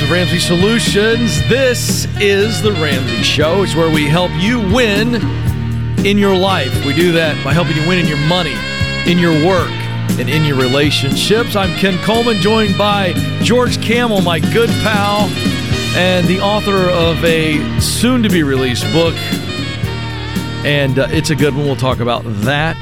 of Ramsey Solutions. This is The Ramsey Show. It's where we help you win in your life. We do that by helping you win in your money, in your work, and in your relationships. I'm Ken Coleman, joined by George Kamel, my good pal, and the author of a soon to be released book. And uh, it's a good one. We'll talk about that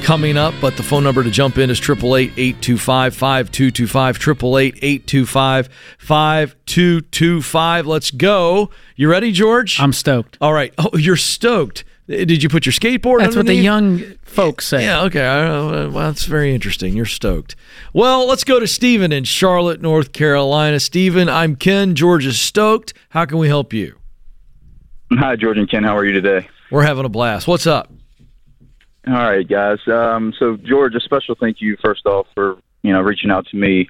coming up, but the phone number to jump in is 888 825 5225. 888 825 5225. Let's go. You ready, George? I'm stoked. All right. Oh, you're stoked. Did you put your skateboard on? That's what the young folks say. Yeah, okay. Well, that's very interesting. You're stoked. Well, let's go to Stephen in Charlotte, North Carolina. Stephen, I'm Ken. George is stoked. How can we help you? Hi, George and Ken. How are you today? We're having a blast. What's up? All right, guys. Um, so, George, a special thank you first off for you know reaching out to me.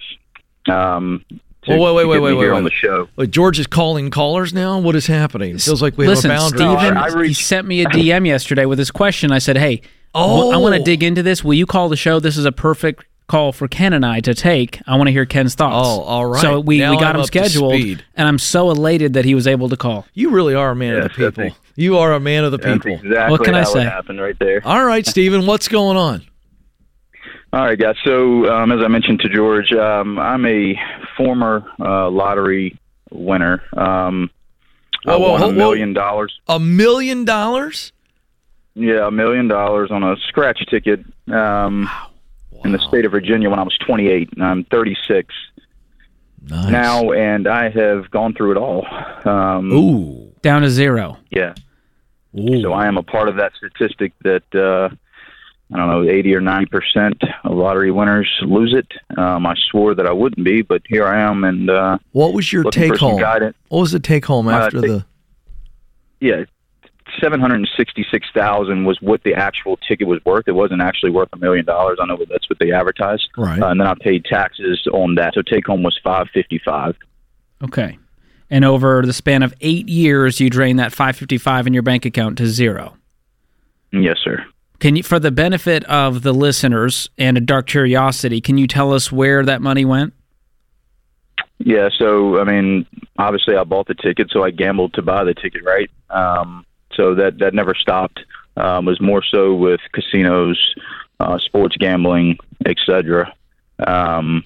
Um, to, Oh, wait, wait, to wait, get wait, wait, here on the show. Wait, George is calling callers now? What is happening? It feels like we Listen, have a boundary. Steven, I reached- he sent me a DM yesterday with this question. I said, "Hey, Oh. I want to dig into this. Will you call the show? This is a perfect call for Ken and I to take. I want to hear Ken's thoughts." Oh, all right. So we, Now we got I'm him scheduled, and I'm so elated that he was able to call. You really are a man of the people. Me. You are a man of the That's people. exactly What can I say? it happened right there. All right, Stephen, what's going on? All right, guys. So, um, as I mentioned to George, um, I'm a former uh, lottery winner. Um, I Whoa, whoa, won whoa, a whoa. million dollars. A million dollars? Yeah, a million dollars on a scratch ticket um, in the state of Virginia when I was 28. and I'm 36 Nice. now, and I have gone through it all. Um, Ooh. Down to zero. Yeah. Ooh. So I am a part of that statistic that uh, I don't know, 80 or 90 percent of lottery winners lose it. Um, I swore that I wouldn't be, but here I am, and uh, what was your take home? guidance. What was the take home Uh, after take- the Yeah, 766,000 was what the actual ticket was worth. It wasn't actually worth a million dollars. I know that that's what they advertised. Right. Uh, and then I paid taxes on that, so take home was 555. Okay. And over the span of eight years, you drain that 555 in your bank account to zero. Yes, sir. Can you, for the benefit of the listeners and a dark curiosity, can you tell us where that money went? Yeah, so I mean, obviously, I bought the ticket, so I gambled to buy the ticket, right? Um, so that that never stopped. Um, was more so with casinos, uh, sports gambling, etc. Um,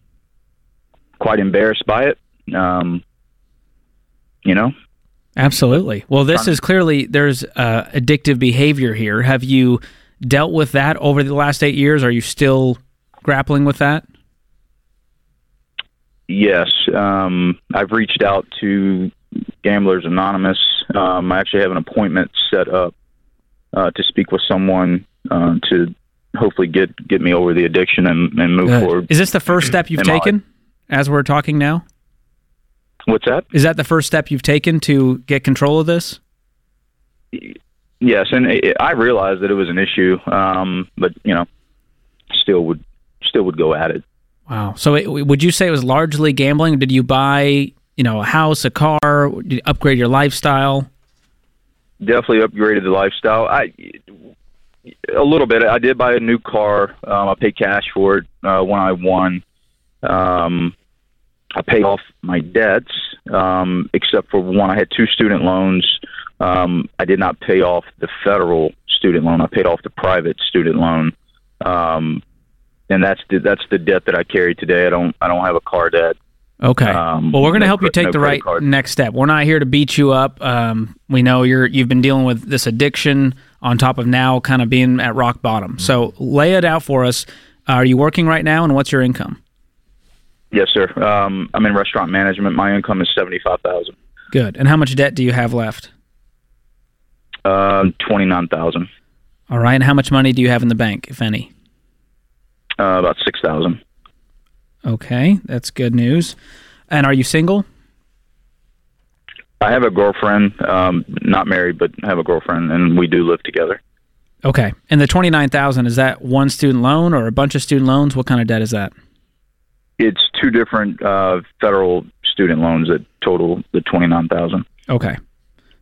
quite embarrassed by it. Um, you know, Absolutely. Well, this is clearly there's uh, addictive behavior here. Have you dealt with that over the last eight years? Are you still grappling with that? yes, um, I've reached out to Gamblers Anonymous. Um, I actually have an appointment set up uh, to speak with someone uh, to hopefully get get me over the addiction and, and move forward. Is this the first step you've taken as we're talking now? What's that? Is that the first step you've taken to get control of this? Yes, and it, I realized that it was an issue, um, but you know, still would still would go at it. Wow. So it, would you say it was largely gambling? Did you buy, you know, a house, a car? Did you upgrade your lifestyle? Definitely upgraded the lifestyle. I a little bit. I did buy a new car. Um, I paid cash for it uh, when I won. Um, I paid off my debts, um, except for one. I had two student loans. Um, I did not pay off the federal student loan. I paid off the private student loan, um, and that's the, that's the debt that I carry today. I don't I don't have a car debt. Okay. Um, well, we're going to no help you take no the right card. next step. We're not here to beat you up. Um, we know you're you've been dealing with this addiction on top of now kind of being at rock bottom. So lay it out for us. Are you working right now, and what's your income? Yes, sir. Um, I'm in restaurant management. My income is seventy five thousand. Good. And how much debt do you have left? Uh, twenty nine thousand. All right. And how much money do you have in the bank, if any? Uh, about six thousand. Okay, that's good news. And are you single? I have a girlfriend. Um, not married, but have a girlfriend, and we do live together. Okay. And the twenty nine thousand is that one student loan or a bunch of student loans? What kind of debt is that? It's two different uh, federal student loans that total the twenty nine thousand. Okay.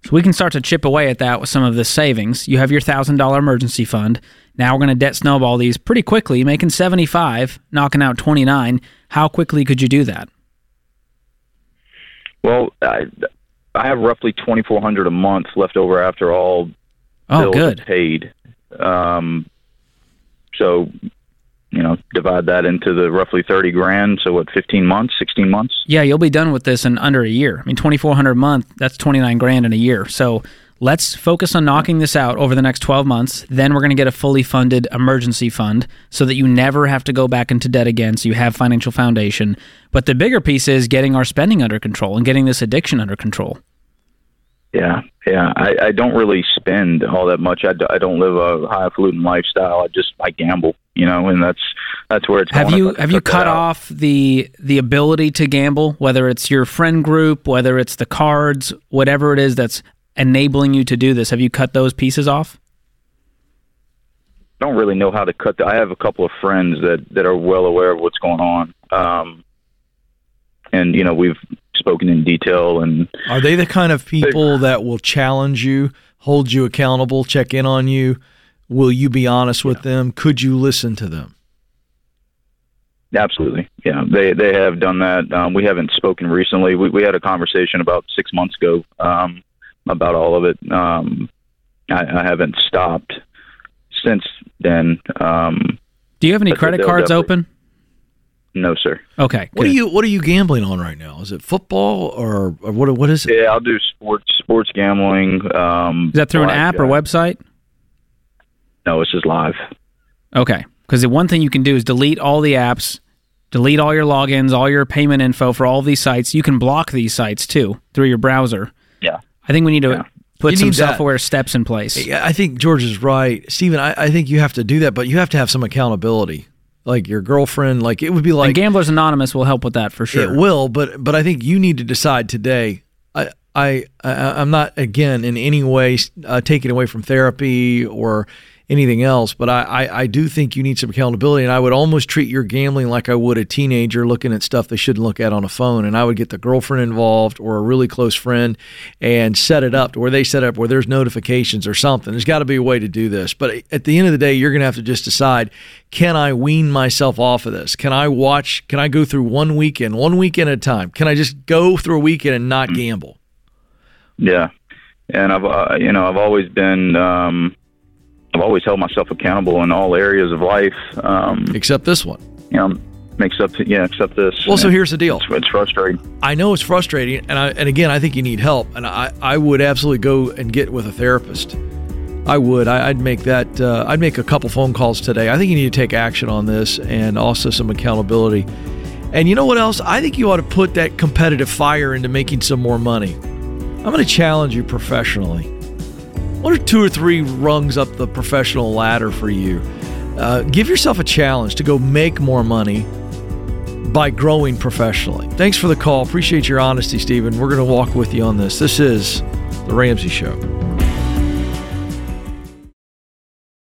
So we can start to chip away at that with some of the savings. You have your thousand dollar emergency fund. Now we're going to debt snowball these pretty quickly, making seventy five, knocking out twenty nine. How quickly could you do that? Well, I, I have roughly twenty four hundred a month left over after all Oh, bills good. paid. Um, so, you know, divide that into the roughly thirty grand. So what, fifteen months, sixteen months? Yeah, you'll be done with this in under a year. I mean, twenty four hundred a month. That's twenty nine grand in a year. So let's focus on knocking this out over the next twelve months. Then we're going to get a fully funded emergency fund so that you never have to go back into debt again. So you have financial foundation. But the bigger piece is getting our spending under control and getting this addiction under control. Yeah, yeah. I, I don't really spend all that much. I, d- I don't live a highfalutin lifestyle. I just I gamble, you know, and that's that's where it's. Have going. you If have you cut that cut out. off the the ability to gamble, whether it's your friend group, whether it's the cards, whatever it is that's enabling you to do this? Have you cut those pieces off? I don't really know how to cut. The, I have a couple of friends that that are well aware of what's going on, um, and you know we've spoken in detail. And Are they the kind of people that will challenge you, hold you accountable, check in on you? Will you be honest with them? Could you listen to them? absolutely, yeah, they they have done that. Um, we haven't spoken recently. We we had a conversation about six months ago um, about all of it. Um, I, I haven't stopped since then. Um, Do you have any credit cards open? no, sir. Okay. What are you What are you gambling on right now? Is it football or, or what? What is it? Yeah, I'll do sports sports gambling. Um, Is that through an app or blackjack. website? No, it's just live. Okay. Because the one thing you can do is delete all the apps, delete all your logins, all your payment info for all these sites. You can block these sites too through your browser. Yeah. I think we need to Yeah. put You some need that. self-aware steps in place. Yeah, I think George is right, Stephen. I, I think you have to do that, but you have to have some accountability. Like your girlfriend, like it would be and like Gamblers Anonymous will help with that for sure. It will, but but I think you need to decide today. I I, I I'm not again in any way uh, taking away from therapy or anything else, but I, I I do think you need some accountability, and I would almost treat your gambling like I would a teenager looking at stuff they shouldn't look at on a phone, and I would get the girlfriend involved or a really close friend and set it up to where they set up where there's notifications or something. There's got to be a way to do this, but at the end of the day, you're going to have to just decide: Can I wean myself off of this? Can I watch? Can I go through one weekend, one weekend at a time? Can I just go through a weekend and not gamble? Yeah, and I've uh, you know I've always been um, always held myself accountable in all areas of life. Um, Except this one. you know, except yeah, except this. Well, so here's the deal. it's, it's frustrating. I know it's frustrating, and I and again, I think you need help, and I I would absolutely go and get with a therapist. I would. I, I'd make that. Uh, I'd make a couple phone calls today. I think you need to take action on this, and also some accountability. And you know what else? I think you ought to put that competitive fire into making some more money. I'm going to challenge you professionally. What are two or three rungs up the professional ladder for you? Uh, give yourself a challenge to go make more money by growing professionally. Thanks for the call. Appreciate your honesty, Stephen. We're going to walk with you on this. This is The Ramsey Show.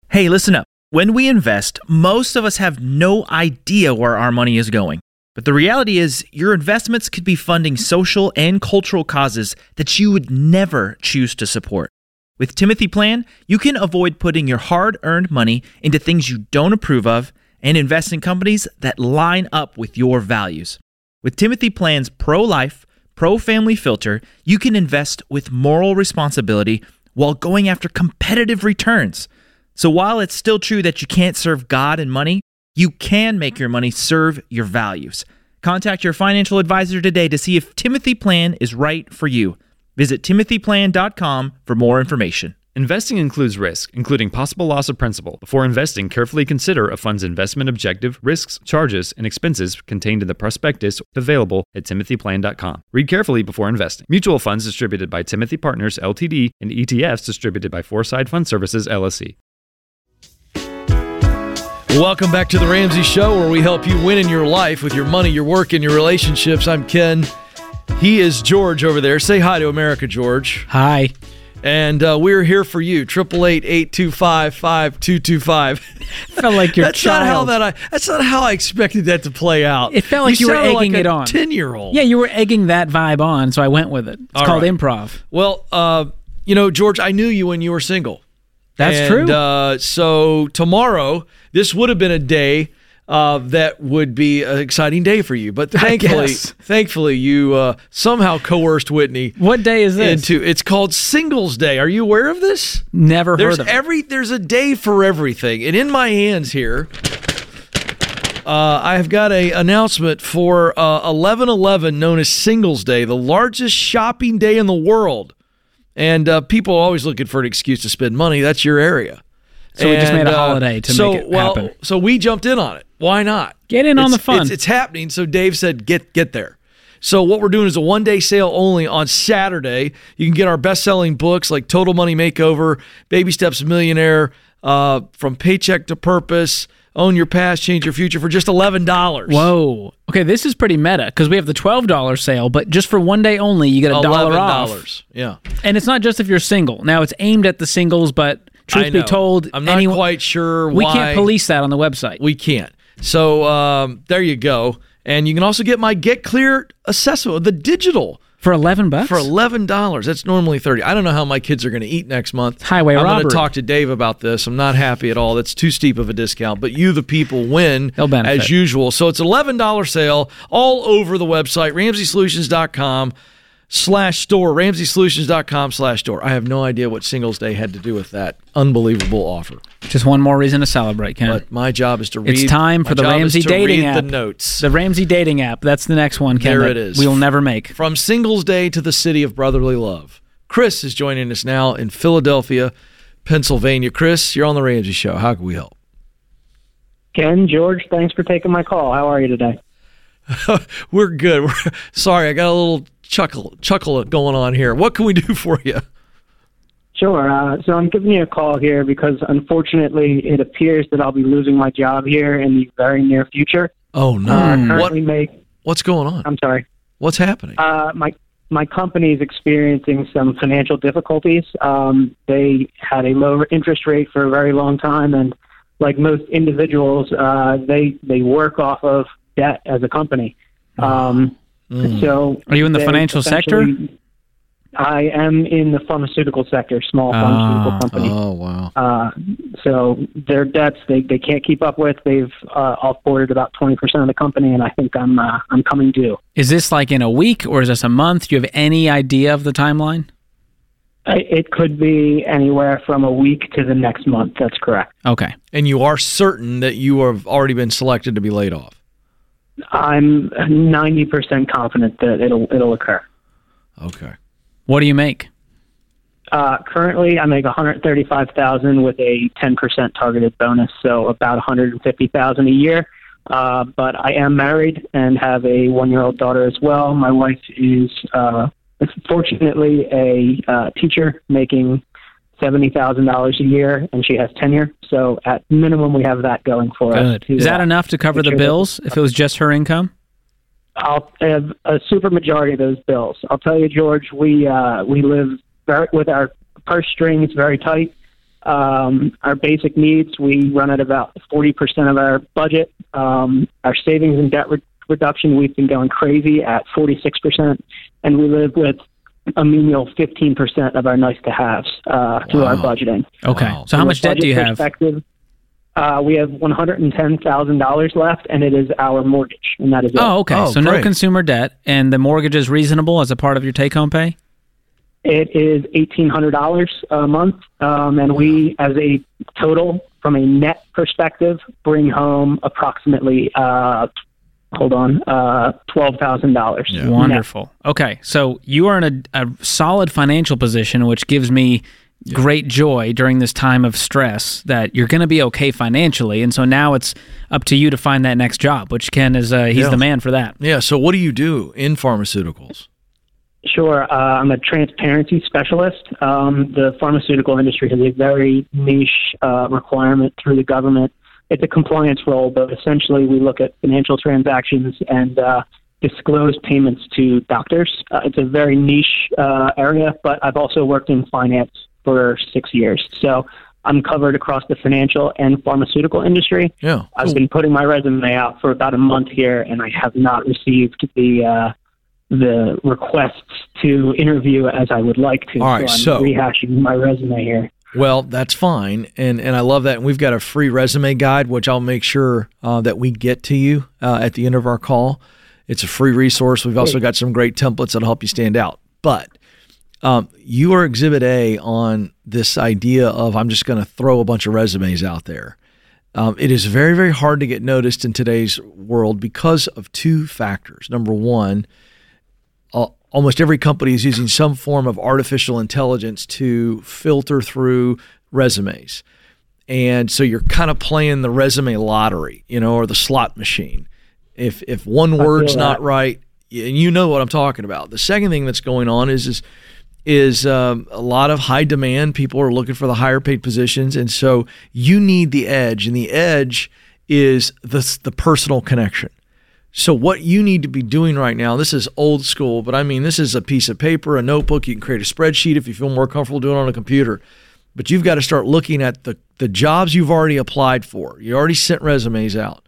Hey, listen up. When we invest, most of us have no idea where our money is going. But the reality is, your investments could be funding social and cultural causes that you would never choose to support. With Timothy Plan, you can avoid putting your hard earned money into things you don't approve of and invest in companies that line up with your values. With Timothy Plan's pro life, pro family filter, you can invest with moral responsibility while going after competitive returns. So while it's still true that you can't serve God and money, you can make your money serve your values. Contact your financial advisor today to see if Timothy Plan is right for you. Visit timothyplan.com for more information. Investing includes risk, including possible loss of principal. Before investing, carefully consider a fund's investment objective, risks, charges, and expenses contained in the prospectus available at timothyplan.com. Read carefully before investing. Mutual funds distributed by Timothy Partners Ltd. and ETFs distributed by Foreside Fund Services LLC. Welcome back to The Ramsey Show, where we help you win in your life with your money, your work, and your relationships. I'm Ken. He is George over there. Say hi to America, George. Hi. And uh, we're here for you. Triple eight eight two five five two two five. Felt like your That's not how that I. That's not how I expected that to play out. It felt like you were egging like it on. Ten year old. Yeah, you were egging that vibe on, so I went with it. It's All called right. improv. Well, uh, you know, George, I knew you when you were single. That's And, true. Uh, so tomorrow, this would have been a day uh, that would be an exciting day for you. But thankfully, thankfully, you uh, somehow coerced Whitney What day is this? into. It's called Singles Day. Are you aware of this? Never There's heard of it. every there's a day for everything, and in my hands here, uh, I have got a announcement for uh, 1111, known as Singles Day, the largest shopping day in the world. And uh, people are always looking for an excuse to spend money. That's your area. So we just made a uh, holiday to so, make it well, happen. So we jumped in on it. Why not? Get in on the fun. It's, it's happening. So Dave said, "Get get there." So what we're doing is a one day sale only on Saturday. You can get our best selling books like Total Money Makeover, Baby Steps Millionaire, uh, From Paycheck to Purpose, Own Your Past, Change Your Future for just eleven dollars. Whoa. Okay, this is pretty meta because we have the twelve dollar sale, but just for one day only, you get a dollar off. Yeah. And it's not just if you're single. Now it's aimed at the singles, but truth be told, I'm not anyone- quite sure why. we can't police that on the website. We can't. So um, there you go. And you can also get my Get Clear assessment, the digital. for eleven bucks. for eleven dollars. That's normally thirty. I don't know how my kids are going to eat next month. Highway I'm going to talk to Dave about this. I'm not happy at all. That's too steep of a discount. But you, the people, win as usual. So it's eleven dollar sale all over the website. RamseySolutions.com slash store. RamseySolutions.com slash store. I have no idea what Singles Day had to do with that unbelievable offer. Just one more reason to celebrate, Ken. But my job is to read. It's time for the Ramsey dating app. The notes. the Ramsey dating app. That's the next one, Ken. There it is. We will never make. From Singles Day to the city of brotherly love. Chris is joining us now in Philadelphia, Pennsylvania. Chris, you're on the Ramsey Show. How can we help? Ken, George, thanks for taking my call. How are you today? We're good. We're, sorry, I got a little chuckle chuckle going on here. What can we do for you? Sure. Uh, so I'm giving you a call here because unfortunately it appears that I'll be losing my job here in the very near future. Oh no! Uh, what currently make, what's going on? I'm sorry. What's happening? Uh, my my company is experiencing some financial difficulties. Um, they had a low interest rate for a very long time, and like most individuals, uh, they they work off of debt as a company. Um, So, Are you in the financial sector? I am in the pharmaceutical sector, small pharmaceutical Ah. company. oh wow! Uh, so their debts they, they can't keep up with. They've uh, offboarded about twenty percent of the company, and I think I'm uh, I'm coming due. Is this like in a week or is this a month? Do you have any idea of the timeline? I, it could be anywhere from a week to the next month. That's correct. Okay. And you are certain that you have already been selected to be laid off? I'm ninety percent confident that it'll it'll occur. Okay. What do you make? Uh, currently, I make one hundred thirty-five thousand with a ten percent targeted bonus, so about one hundred fifty thousand a year. Uh, but I am married and have a one-year-old daughter as well. My wife is uh, fortunately a uh, teacher making seventy thousand dollars a year, and she has tenure. So at minimum, we have that going for us. Good. Is that uh, enough to cover the bills if it was just her income? I'll have a super majority of those bills. I'll tell you, George, we uh, we live very, with our purse strings very tight. Um, our basic needs, we run at about 40% of our budget. Um, our savings and debt re- reduction, we've been going crazy at 46%. And we live with a menial 15% of our nice to haves uh, through our budgeting. Okay. Wow. So how From a much debt do you have? perspective, Uh, we have $110,000 left, and it is our mortgage, and that is it. Oh, okay. Oh, so no consumer debt, and the mortgage is reasonable as a part of your take-home pay. It is eighteen hundred dollars a month, um, and we, as a total, from a net perspective, bring home approximately. Uh, hold on, uh, twelve thousand dollars. Wonderful. Okay, so you are in a, a solid financial position, which gives me great joy during this time of stress that you're going to be okay financially, and so now it's up to you to find that next job, which Ken is uh, he's Yeah. the man for that. Yeah. So what do you do in pharmaceuticals? Sure. Uh, I'm a transparency specialist. Um, the pharmaceutical industry has a very niche uh, requirement through the government. It's a compliance role, but essentially we look at financial transactions and uh, disclose payments to doctors. Uh, it's a very niche uh, area, but I've also worked in finance for six years. So I'm covered across the financial and pharmaceutical industry. Yeah. I've been putting my resume out for about a month here, and I have not received the uh, the requests to interview as I would like to. All right, I'm so- rehashing my resume here. Well, that's fine, and and I love that. And we've got a free resume guide, which I'll make sure uh, that we get to you uh, at the end of our call. It's a free resource. We've also got some great templates that'll help you stand out. But um, you are Exhibit A on this idea of I'm just going to throw a bunch of resumes out there. Um, it is very very hard to get noticed in today's world because of two factors. Number one. Almost every company is using some form of artificial intelligence to filter through resumes. And so you're kind of playing the resume lottery, you know, or the slot machine. If if one word's not right, and you know what I'm talking about. The second thing that's going on is is is um, a lot of high demand. People are looking for the higher paid positions, and so you need the edge, and the edge is the the personal connection. So what you need to be doing right now, this is old school, but I mean this is a piece of paper, a notebook. You can create a spreadsheet if you feel more comfortable doing it on a computer. But you've got to start looking at the the jobs you've already applied for. You already sent resumes out.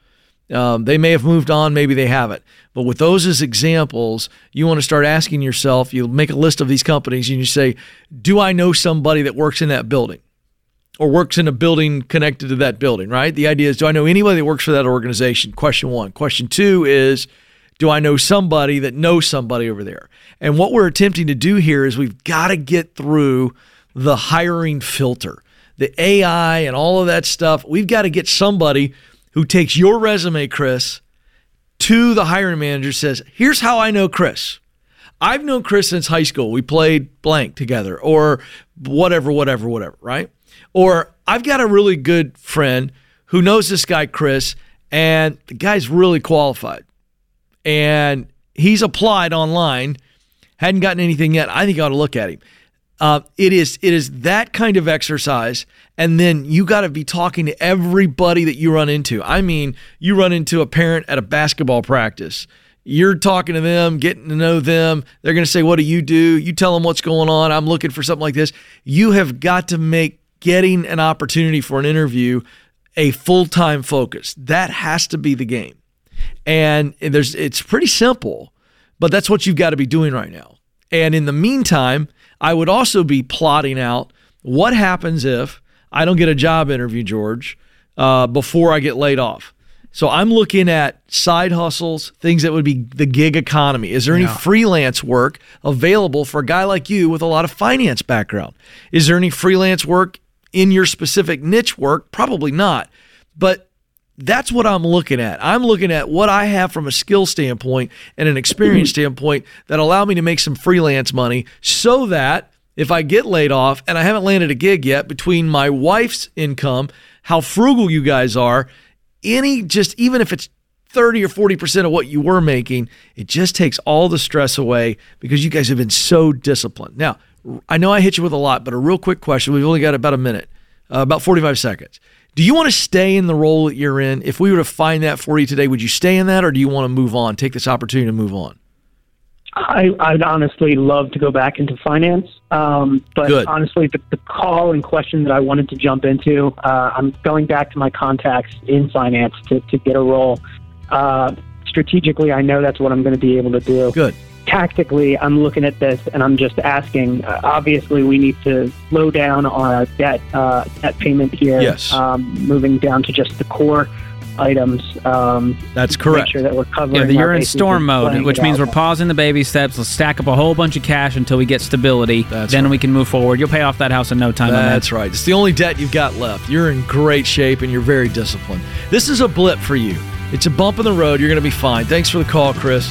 Um, they may have moved on, maybe they haven't. But with those as examples, you want to start asking yourself. You make a list of these companies and you say, "Do I know somebody that works in that building?" Or works in a building connected to that building, right? The idea is do I know anybody that works for that organization? Question one. Question two is do I know somebody that knows somebody over there? And what we're attempting to do here is we've got to get through the hiring filter, the AI and all of that stuff. We've got to get somebody who takes your resume, Chris, to the hiring manager, says, Here's how I know Chris. I've known Chris since high school. We played blank together, or whatever, whatever, whatever, right? Or I've got a really good friend who knows this guy, Chris, and the guy's really qualified. And he's applied online, hadn't gotten anything yet. I think you ought to look at him. Uh, it is it is that kind of exercise, and then you got to be talking to everybody that you run into. I mean, you run into a parent at a basketball practice. You're talking to them, getting to know them. They're going to say, "What do you do?" You tell them what's going on. I'm looking for something like this. You have got to make getting an opportunity for an interview a full-time focus. That has to be the game. And there's it's pretty simple, but that's what you've got to be doing right now. And in the meantime, I would also be plotting out what happens if I don't get a job interview, George, uh, before I get laid off. So I'm looking at side hustles, things that would be the gig economy. Is there any Yeah. freelance work available for a guy like you with a lot of finance background? Is there any freelance work in your specific niche work? Probably not. But that's what I'm looking at. I'm looking at what I have from a skill standpoint and an experience standpoint that allow me to make some freelance money so that if I get laid off and I haven't landed a gig yet between my wife's income, how frugal you guys are, any just even if it's 30 or 40% of what you were making, it just takes all the stress away because you guys have been so disciplined. Now, I know I hit you with a lot, but a real quick question. We've only got about a minute, uh, about 45 seconds. Do you want to stay in the role that you're in? If we were to find that for you today, would you stay in that or do you want to move on, take this opportunity to move on? I, I'd honestly love to go back into finance, um, but Good. honestly, the, the call and question that I wanted to jump into, uh, I'm going back to my contacts in finance to, to get a role. Uh, strategically, I know that's what I'm going to be able to do. Good. Tactically, I'm looking at this and I'm just asking. Uh, obviously, we need to slow down on our debt uh, debt payment here. Yes. Um, moving down to just the core items. Um, That's Make correct. sure that we're covering. Yeah, our you're in storm mode, which means out. we're pausing the baby steps. Let's stack up a whole bunch of cash until we get stability. That's then right. we can move forward. You'll pay off that house in no time. my man. That's right. It's the only debt you've got left. You're in great shape and you're very disciplined. This is a blip for you. It's a bump in the road. You're going to be fine. Thanks for the call, Chris.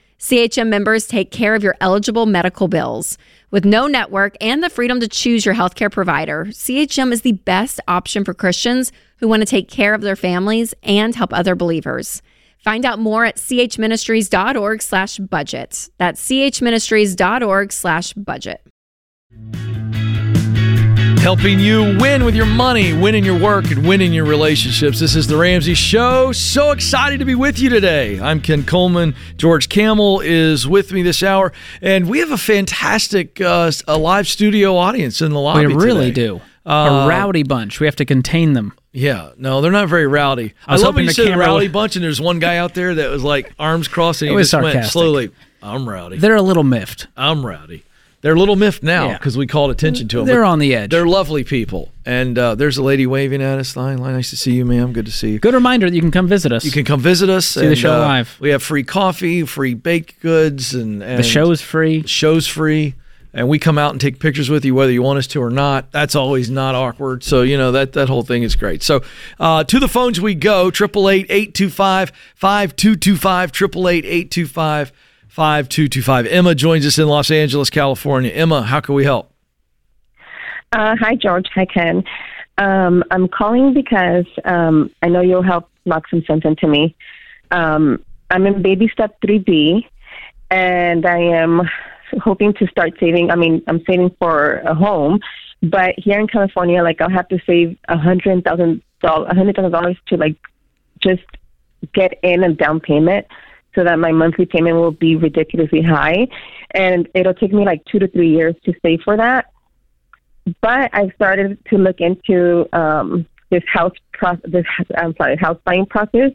CHM members take care of your eligible medical bills. With no network and the freedom to choose your healthcare provider, CHM is the best option for Christians who want to take care of their families and help other believers. Find out more at chministries.org slash budget. That's chministries.org slash budget. Helping you win with your money, win in your work, and win in your relationships. This is The Ramsey Show. So excited to be with you today. I'm Ken Coleman. George Kamel is with me this hour, and we have a fantastic uh, a live studio audience in the lobby. We really today. do. Uh, a rowdy bunch. We have to contain them. Yeah, no, they're not very rowdy. I, I was love when hoping you say rowdy would- bunch, and there's one guy out there that was like arms crossed, and he just went slowly. I'm rowdy. They're a little miffed. I'm rowdy. They're a little miffed now Yeah. because we called attention to them. They're on the edge. They're lovely people, and uh, there's a lady waving at us. Line, nice to see you, ma'am. Good to see you. Good reminder that you can come visit us. You can come visit us. See the show live. We have free coffee, free baked goods, and, and the show is free. show's free. And we come out and take pictures with you, whether you want us to or not. That's always not awkward. So you know that that whole thing is great. So uh, to the phones we go: triple eight eight two five five two two five triple eight eight two five five two two five. Emma joins us in Los Angeles, California. Emma, how can we help? Uh, hi, George. Hi, Ken. Um, I'm calling because um, I know you'll help knock some sense into me. Um, I'm in baby step 3B, and I am hoping to start saving. I mean, I'm saving for a home, but here in California, like I'll have to save a hundred thousand dollars, a hundred thousand dollars to like just get in a down payment, so that my monthly payment will be ridiculously high, and it'll take me like two to three years to save for that but I've started to look into um, this house process. This I'm sorry, house buying process,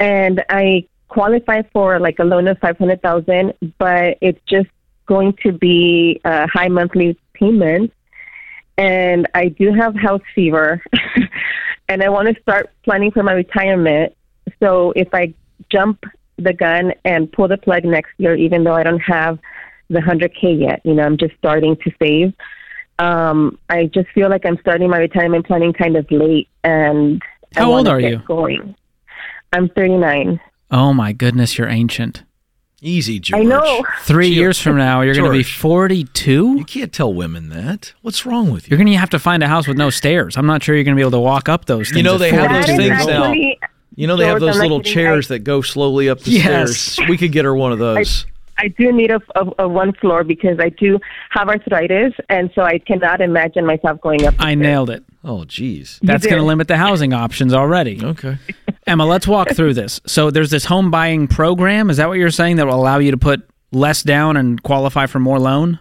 and I qualify for like a loan of five hundred thousand, but it's just going to be a high monthly payment. And I do have house fever, and I want to start planning for my retirement. So if I jump the gun and pull the plug next year, even though I don't have the hundred k yet, you know, I'm just starting to save um, I just feel like I'm starting my retirement planning kind of late, and I How old are get you? Going. I'm 39. Oh my goodness, you're ancient. Easy, George. I know. Three Gee, years from now, you're going to be 42. You can't tell women that. What's wrong with you? You're going to have to find a house with no stairs. I'm not sure you're going to be able to walk up those things. You know they have 42 those things years now. Old. actually, You know they have those little actually- chairs that go slowly up the Yes. stairs. We could get her one of those. I do need a, a, a one floor because I do have arthritis, and so I cannot imagine myself going up. the I stairs. nailed it. oh, geez. That's going to limit the housing options already. Okay. Emma, let's walk through this. So there's this home buying program. Is that what you're saying that will allow you to put less down and qualify for more loan?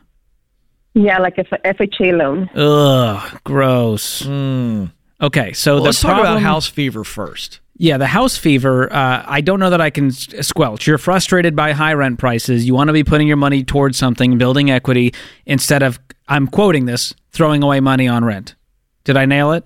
Yeah, like a FHA loan. Ugh, gross. Hmm. Okay, so Well, the let's talk about house fever first. Yeah, the house fever. Uh, I don't know that I can squelch. You're frustrated by high rent prices. You want to be putting your money towards something, building equity, instead of I'm quoting this, throwing away money on rent. Did I nail it?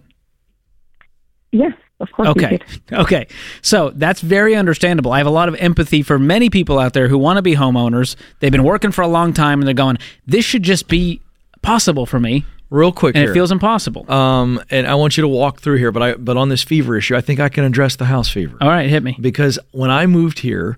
Yes, of course. you Okay. Okay. So that's very understandable. I have a lot of empathy for many people out there who want to be homeowners. They've been working for a long time and they're going, this should just be possible for me. Real quick And here. it feels impossible. um, and I want you to walk through here, but I but on this fever issue, I think I can address the house fever. All right, hit me. because when I moved here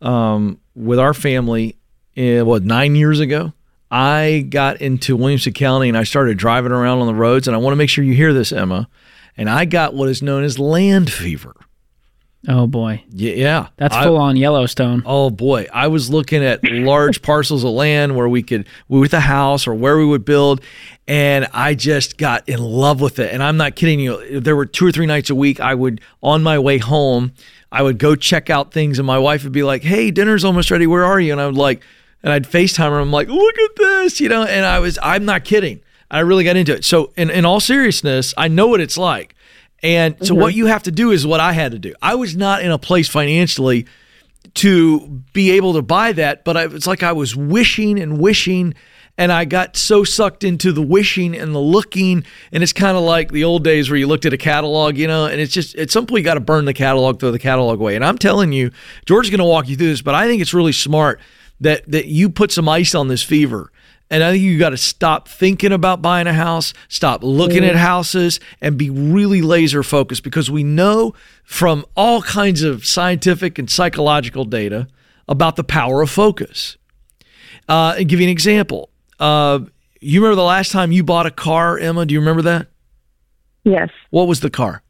um, with our family, uh, what nine years ago, I got into Williamson County and I started driving around on the roads. And I want to make sure you hear this, Emma. And I got what is known as land fever. Oh, boy. Yeah, yeah. That's I- full on Yellowstone. Oh boy, I was looking at large parcels of land where we could with a house or where we would build, and I just got in love with it. And I'm not kidding you. There were two or three nights a week I would on my way home, I would go check out things, and my wife would be like, "Hey, dinner's almost ready. Where are you?" And I would like, and I'd FaceTime her. I'm like, "Look at this," you know. And I was, I'm not kidding. I really got into it. So, in in all seriousness, I know what it's like. And so, what mm-hmm. you have to do is what I had to do. I was not in a place financially to be able to buy that, but I, it's like I was wishing and wishing, and I got so sucked into the wishing and the looking, and it's kind of like the old days where you looked at a catalog, you know, and it's just at some point you got to burn the catalog, throw the catalog away. And I'm telling you, George's going to walk you through this, but I think it's really smart that that you put some ice on this fever. And I think you got to stop thinking about buying a house, stop looking at houses, and be really laser focused because we know from all kinds of scientific and psychological data about the power of focus. Uh, and give you an example. Uh, you remember the last time you bought a car, Emma? Do you remember that? Yes, What was the car?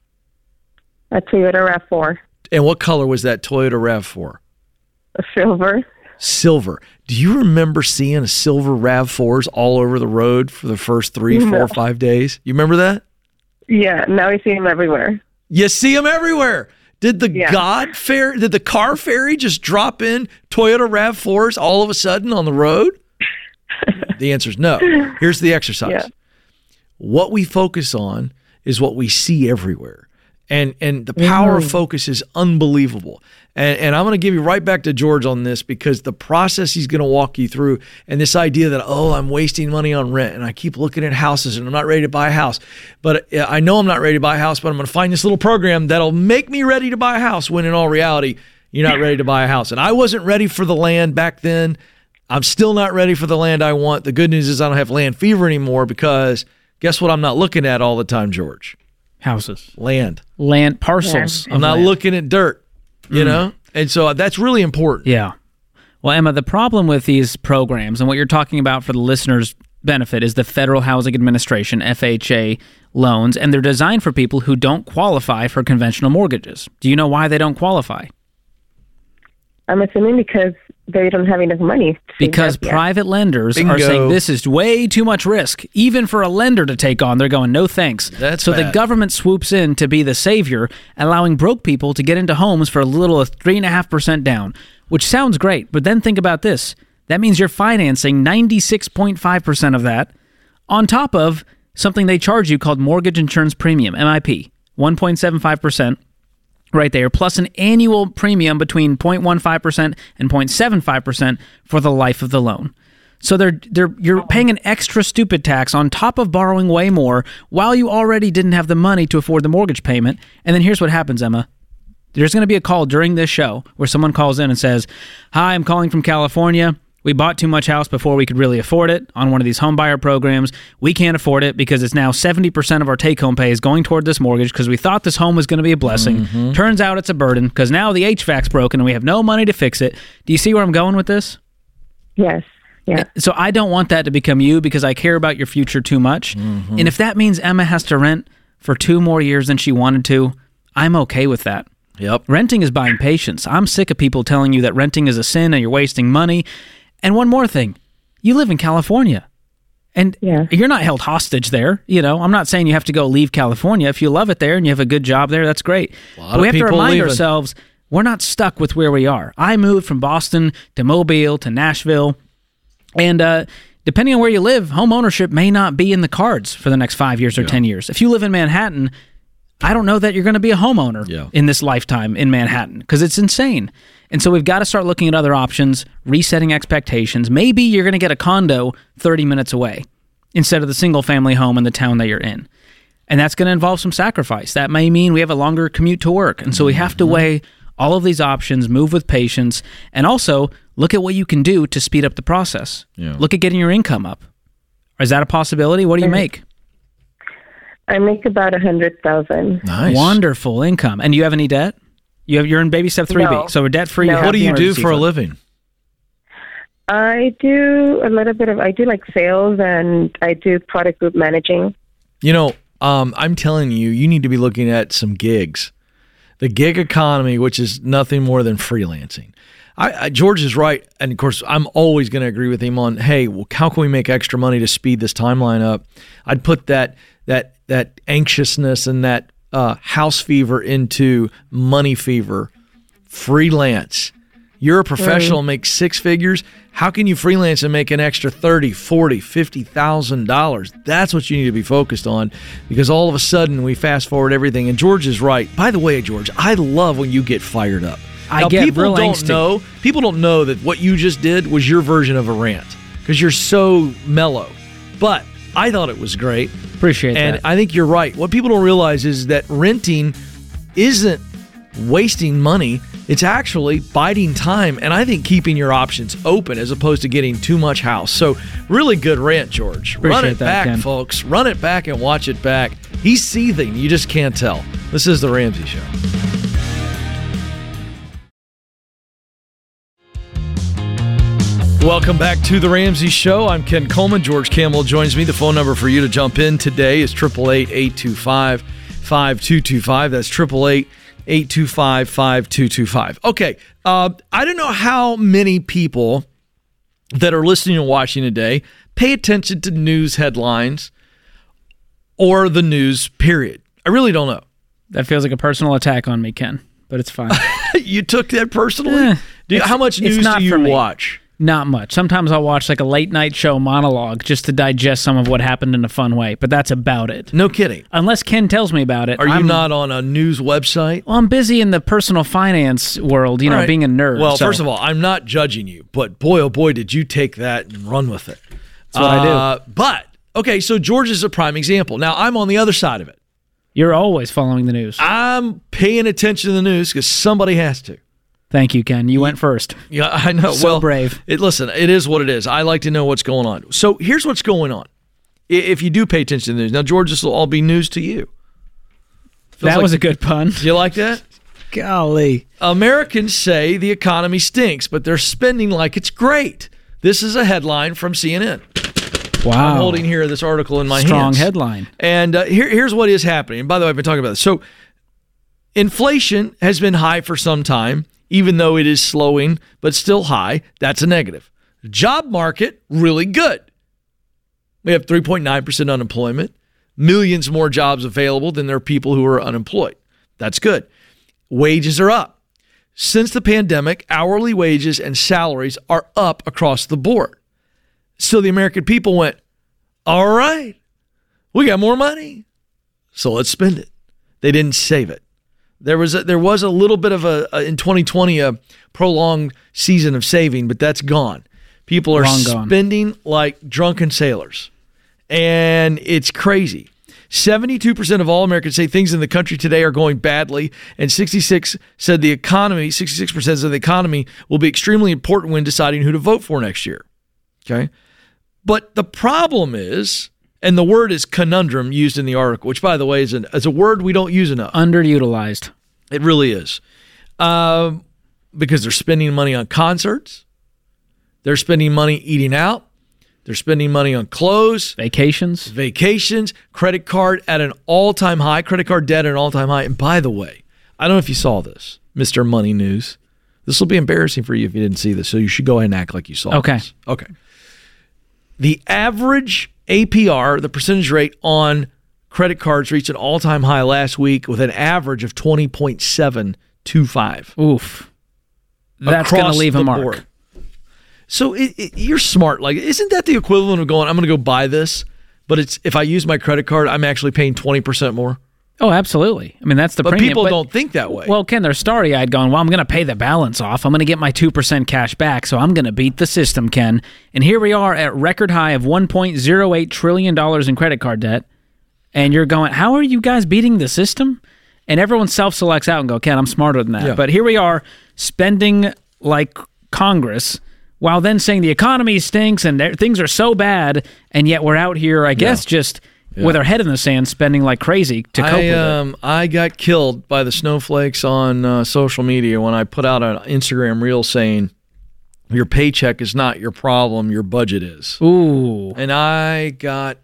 a Toyota RAV4, And what color was that Toyota RAV4? a silver. Silver. Do you remember seeing a silver RAV4s all over the road for the first three, four, five days? You remember that? Yeah, now I see them everywhere. You see them everywhere. Did the Yeah. God fair, did the car fairy just drop in Toyota RAV4s all of a sudden on the road? the answer is no. Here's the exercise. Yeah. What we focus on is what we see everywhere. And and the power of focus is unbelievable. And and I'm going to give you right back to George on this because the process he's going to walk you through and this idea that oh I'm wasting money on rent and I keep looking at houses and I'm not ready to buy a house. But I know I'm not ready to buy a house, but I'm going to find this little program that'll make me ready to buy a house when in all reality you're not ready to buy a house. And I wasn't ready for the land back then. I'm still not ready for the land I want. The good news is I don't have land fever anymore because guess what I'm not looking at all the time, George? Houses, Land. land, parcels. I'm not land. looking at dirt, you mm. know? And so uh, that's really important. Yeah. Well, Emma, the problem with these programs and what you're talking about for the listeners' benefit is the Federal Housing Administration, FHA loans, and they're designed for people who don't qualify for conventional mortgages. Do you know why they don't qualify? I'm assuming because they don't have enough money. Because invest yet. private lenders Bingo. are saying this is way too much risk, even for a lender to take on. They're going, no thanks. That's so the government swoops in to be the savior, allowing broke people to get into homes for a little of three and a half percent down, which sounds great. But then think about this: that means you're financing ninety six point five percent of that, on top of something they charge you called mortgage insurance premium (MIP), one point seven five percent right there, plus an annual premium between 0.15% and 0.75% for the life of the loan. So they're they're you're paying an extra stupid tax on top of borrowing way more while you already didn't have the money to afford the mortgage payment. And then here's what happens, Emma. There's going to be a call during this show where someone calls in and says, "Hi, I'm calling from California. We bought too much house before we could really afford it on one of these home buyer programs. We can't afford it because it's now 70% of our take home pay is going toward this mortgage because we thought this home was going to be a blessing. Mm-hmm. Turns out it's a burden because now the HVAC's broken and we have no money to fix it. Do you see where I'm going with this? Yes. Yeah. Uh, so I don't want that to become you because I care about your future too much. Mm-hmm. And if that means Emma has to rent for two more years than she wanted to, I'm okay with that. Yep. Renting is buying patience. I'm sick of people telling you that renting is a sin and you're wasting money. And one more thing you live in California. And Yeah. you're not held hostage there. You know, I'm not saying you have to go leave California. If you love it there and you have a good job there, that's great. lot But we of have to remind leaving. ourselves we're not stuck with where we are. I moved from Boston to Mobile to Nashville. And uh, depending on where you live, home ownership may not be in the cards for the next five years or 10 years. If you live in Manhattan, I don't know that you're going to be a homeowner Yeah. in this lifetime in Manhattan because it's insane. And so we've got to start looking at other options, resetting expectations. Maybe you're going to get a condo 30 minutes away instead of the single family home in the town that you're in. And that's going to involve some sacrifice. That may mean we have a longer commute to work. And so we have to mm-hmm. weigh all of these options, move with patience, and also look at what you can do to speed up the process. Yeah. Look at getting your income up. Is that a possibility? What do you make? I make about a hundred thousand. Nice. Wonderful income. And do you have any debt? You have you're in baby step 3B. No. So we're debt free. No. What do you do for a living? I do a little bit of I do like sales and I do product group managing. You know, um, I'm telling you, you need to be looking at some gigs. The gig economy, which is nothing more than freelancing. I, I, George is right, and of course, I'm always going to agree with him on. Hey, well, how can we make extra money to speed this timeline up? I'd put that that that anxiousness and that uh, house fever into money fever. Freelance. You're a professional, make six figures. How can you freelance and make an extra 30, 40, 50,000 dollars? That's what you need to be focused on because all of a sudden we fast forward everything and George is right. By the way, George, I love when you get fired up. I now, get people real don't angsty. know. People don't know that what you just did was your version of a rant because you're so mellow. But I thought it was great. Appreciate And that. And I think you're right. What people don't realize is that renting isn't wasting money. It's actually biding time and I think keeping your options open as opposed to getting too much house. So, really good rant, George. Run it that, back, Ken. folks. Run it back and watch it back. He's seething. You just can't tell. This is The Ramsey Show. Welcome back to the Ramsey Show. I'm Ken Coleman. George Kamel joins me. The phone number for you to jump in today is 888 825 5225. That's 888 825 5225. Okay. Uh, I don't know how many people that are listening and watching today pay attention to news headlines or the news, period. I really don't know. That feels like a personal attack on me, Ken, but it's fine. you took that personally? Eh, you- how much news do you watch? Not much. Sometimes I'll watch like a late night show monologue just to digest some of what happened in a fun way, but that's about it. No kidding. Unless Ken tells me about it. Are you I'm, not on a news website? Well, I'm busy in the personal finance world, you know, All right. being a nerd. Well, so first of all, I'm not judging you, but boy, oh boy, did you take that and run with it. That's what I do. Uh, But okay, so George is a prime example. Now I'm on the other side of it. you're always following the news. I'm paying attention to the news because somebody has to. Thank you, Ken. You went first. Yeah, I know. So well, brave. It listen, it is what it is. I like to know what's going on. So here's what's going on. If you do pay attention to the news, now George, this will all be news to you. Feels that like- was a good pun. Do you like that? Golly. Americans say the economy stinks, but they're spending like it's great. This is a headline from CNN. Wow. I'm holding here this article in my hand. Strong hands. headline. And uh, here, here's what is happening. And by the way, I've been talking about this. So, inflation has been high for some time, even though it is slowing, but still high. That's a negative. Job market, really good. We have 3.9% unemployment, millions more jobs available than there are people who are unemployed. That's good. Wages are up. Since the pandemic, hourly wages and salaries are up across the board. So the American people went, all right, we got more money, so let's spend it. They didn't save it. There was a, there was a little bit of a, a in 2020 a prolonged season of saving, but that's gone. People are Long gone. spending like drunken sailors, and it's crazy. 72% of all Americans say things in the country today are going badly, and 66 said the economy, 66% said the economy will be extremely important when deciding who to vote for next year. Okay? But the problem is, and the word is conundrum used in the article, which, by the way, is, an, is a word we don't use enough. Underutilized. It really is. Um, because they're spending money on concerts, they're spending money eating out, they're spending money on clothes, Vacations. vacations, credit card at an all time high, credit card debt at an all time high. And by the way, I don't know if you saw this, Mr. Money News. This will be embarrassing for you if you didn't see this. So you should go ahead and act like you saw it. Okay. this. Okay. The average APR, the percentage rate on credit cards reached an all time high last week with an average of 20.725. Oof. That's going to leave a mark. board. So it, it, you're smart. Like, isn't that the equivalent of going, I'm going to go buy this, but it's if I use my credit card, I'm actually paying 20% more? Oh, absolutely. I mean, that's the But premium. people don't think that way. Well, Ken, they're starry eyed going, well, I'm going to pay the balance off. I'm going to get my 2% cash back. So I'm going to beat the system, Ken. And here we are at record high of $1.08 trillion in credit card debt. And you're going, how are you guys beating the system? And everyone self selects out and go, Ken, I'm smarter than that. Yeah. But here we are spending like Congress while then saying the economy stinks and things are so bad. And yet we're out here, I guess, just with our head in the sand, spending like crazy to cope I, with it. um, I got killed by the snowflakes on uh, social media when I put out an Instagram reel saying, your paycheck is not your problem, your budget is. Ooh. And I got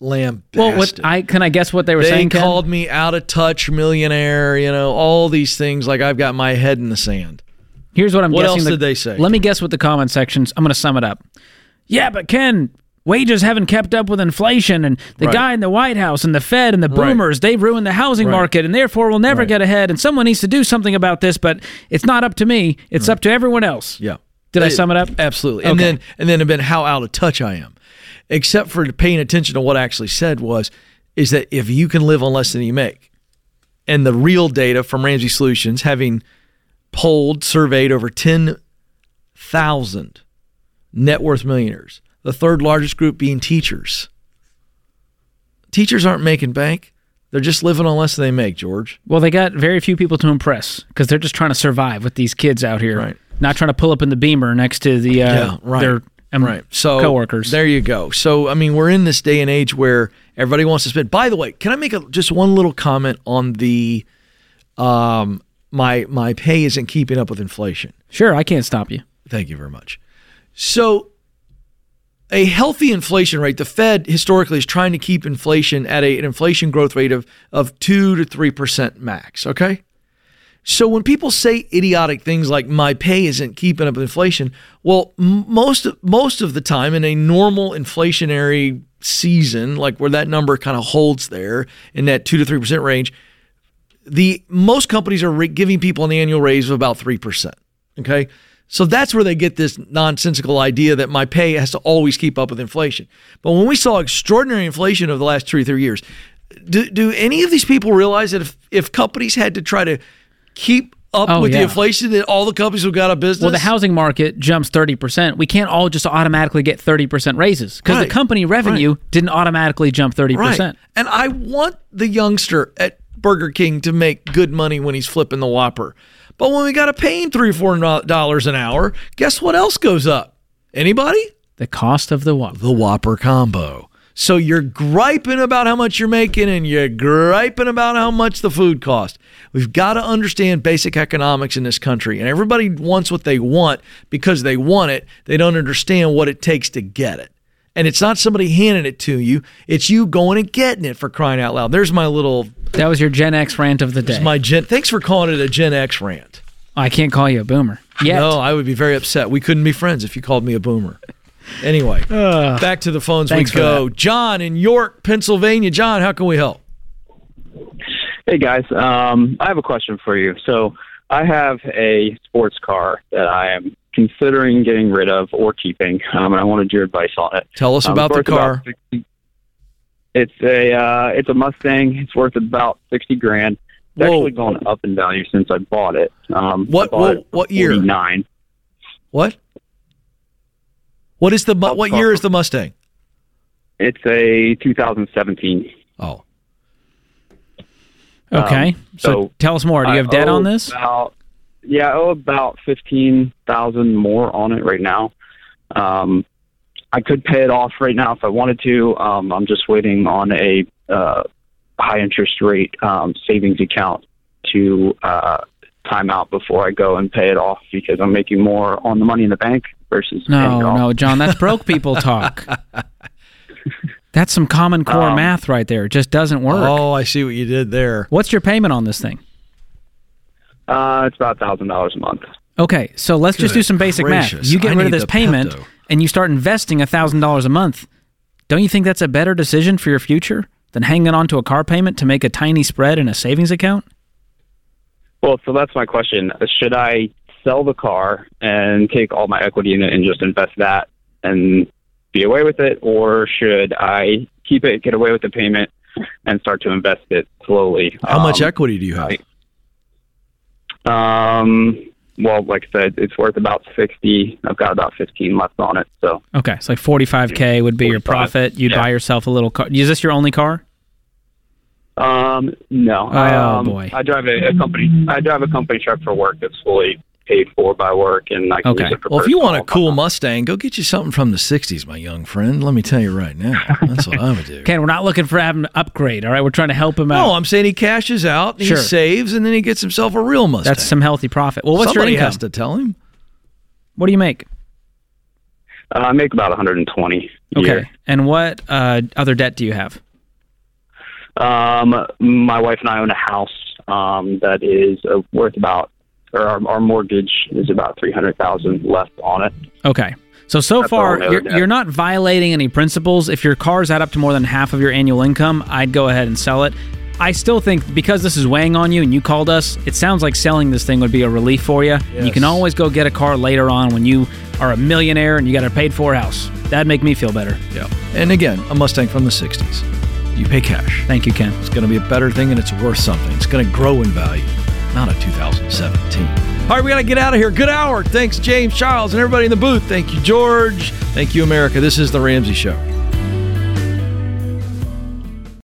lambasted. Well, what I can I guess what they were they saying? Ken? called me out of touch millionaire, you know, all these things like I've got my head in the sand. Here's what I'm What guessing. else the- did they say? Let me guess what the comment sections. I'm going to sum it up. Yeah, but Ken, wages haven't kept up with inflation, and the Right. guy in the White House and the Fed and the Right. boomers, they've ruined the housing Right. market, and therefore we'll never Right. get ahead. And someone needs to do something about this, but it's not up to me. It's up to everyone else. Yeah. Did I sum it up? Absolutely. And Okay. then and then about how out of touch I am. Except for paying attention to what I actually said was is that if you can live on less than you make, and the real data from Ramsey Solutions, having polled, surveyed over ten thousand net worth millionaires, the third largest group being teachers. Teachers aren't making bank. They're just living on less than they make, George. Well, they got very few people to impress because they're just trying to survive with these kids out here, Right. not trying to pull up in the beamer next to the uh, Yeah, right. their um, right. So coworkers. There you go. So I mean, we're in this day and age where everybody wants to spend. By the way, can I make a, just one little comment on the um my my pay isn't keeping up with inflation. Sure, I can't stop you. Thank you very much. So a healthy inflation rate, the Fed historically is trying to keep inflation at a, an inflation growth rate of of two to three percent max. Okay. So when people say idiotic things like my pay isn't keeping up with inflation, well, most most of the time in a normal inflationary season, like where that number kind of holds there in that two to three percent range, the most companies are re- giving people an annual raise of about three percent. Okay, so that's where they get this nonsensical idea that my pay has to always keep up with inflation. But when we saw extraordinary inflation over the last two or three years, do, do any of these people realize that if, if companies had to try to keep up Oh, with the inflation, that all the companies would go out of business? Well, the housing market jumps 30%. We can't all just automatically get 30% raises because Right. the company revenue didn't automatically jump 30%. Right. And I want the youngster at Burger King to make good money when he's flipping the Whopper. But when we got to pay him three or four dollars an hour, guess what else goes up? Anybody? The cost of the Whopper. The Whopper combo. So you're griping about how much you're making and you're griping about how much the food costs. We've got to understand basic economics in this country. And everybody wants what they want because they want it. They don't understand what it takes to get it. And it's not somebody handing it to you, it's you going and getting it for crying out loud. There's my little That was your Gen X rant of the day. my Gen Thanks for calling it a Gen X rant. I can't call you a boomer. Yet. No, I would be very upset. We couldn't be friends if you called me a boomer. Anyway, back to the phones we go. John in York, Pennsylvania. John, how can we help? Hey guys, um, I have a question for you. So I have a sports car that I am considering getting rid of or keeping, um, and I wanted your advice on it. Tell us Um, about the car. about 60 it's a uh, it's a Mustang. It's worth about sixty grand. It's Whoa. actually gone up in value since I bought it. Um, What- bought what- it what year? Nine. What? What is the mu- what talk- year is the Mustang? It's a 2017. Oh, Okay. Um, so, so tell us more. Do you I have debt on this? About, yeah, I owe about fifteen thousand more on it right now. Um, I could pay it off right now if I wanted to. Um, I'm just waiting on a uh, high interest rate um, savings account to uh, time out before I go and pay it off because I'm making more on the money in the bank versus paying it No, off. no, John, that's broke people talk. that's some common core Um, math right there. It just doesn't work. oh, I see what you did there. What's your payment on this thing? Uh, it's about thousand dollars a month. Okay, so let's just do some basic math. You get I rid of this payment Pepto. and you start investing $1,000 a month. Don't you think that's a better decision for your future than hanging on to a car payment to make a tiny spread in a savings account? Well, so that's my question. Should I sell the car and take all my equity in it and just invest that and be away with it, or should I keep it, get away with the payment, and start to invest it slowly? How much Um, equity do you have? Um, well, like I said, it's worth about sixty. I've got about fifteen left on it. So, Okay, so like 45K would be your profit. You'd yeah. buy yourself a little car. Is this your only car? um, no, I, Oh, um, boy. I drive a, a company. I drive a company truck for work that's fully paid for by work, and I can Okay. use it for Well, if you want a cool Mustang, go get you something from the '60s, my young friend. Let me tell you right now. That's what I would do. Ken, we're not looking for having an upgrade, all right? We're trying to help him out. No, I'm saying he cashes out, he Sure. saves, and then he gets himself a real Mustang. That's some healthy profit. Well, what's Somebody your income? has to tell him. What do you make? Uh, I make about 120 Okay. year. And what uh, other debt do you have? Um, my wife and I own a house um, that is uh, worth about, or our, our mortgage is about 300,000 left on it. Okay. So so That's far you're, you're not violating any principles. If your car's add up to more than half of your annual income, I'd go ahead and sell it. I still think because this is weighing on you and you called us, it sounds like selling this thing would be a relief for you. You can always go get a car later on when you are a millionaire and you got a paid for house. That'd make me feel better. Yeah. And again, a Mustang from the '60s. You pay cash. Thank you, Ken. It's going to be a better thing, and it's worth something. It's going to grow in value, not a 2017. All right, we got to get out of here. Good hour. Thanks, James Childs, and everybody in the booth. Thank you, George. Thank you, America. This is the Ramsey Show.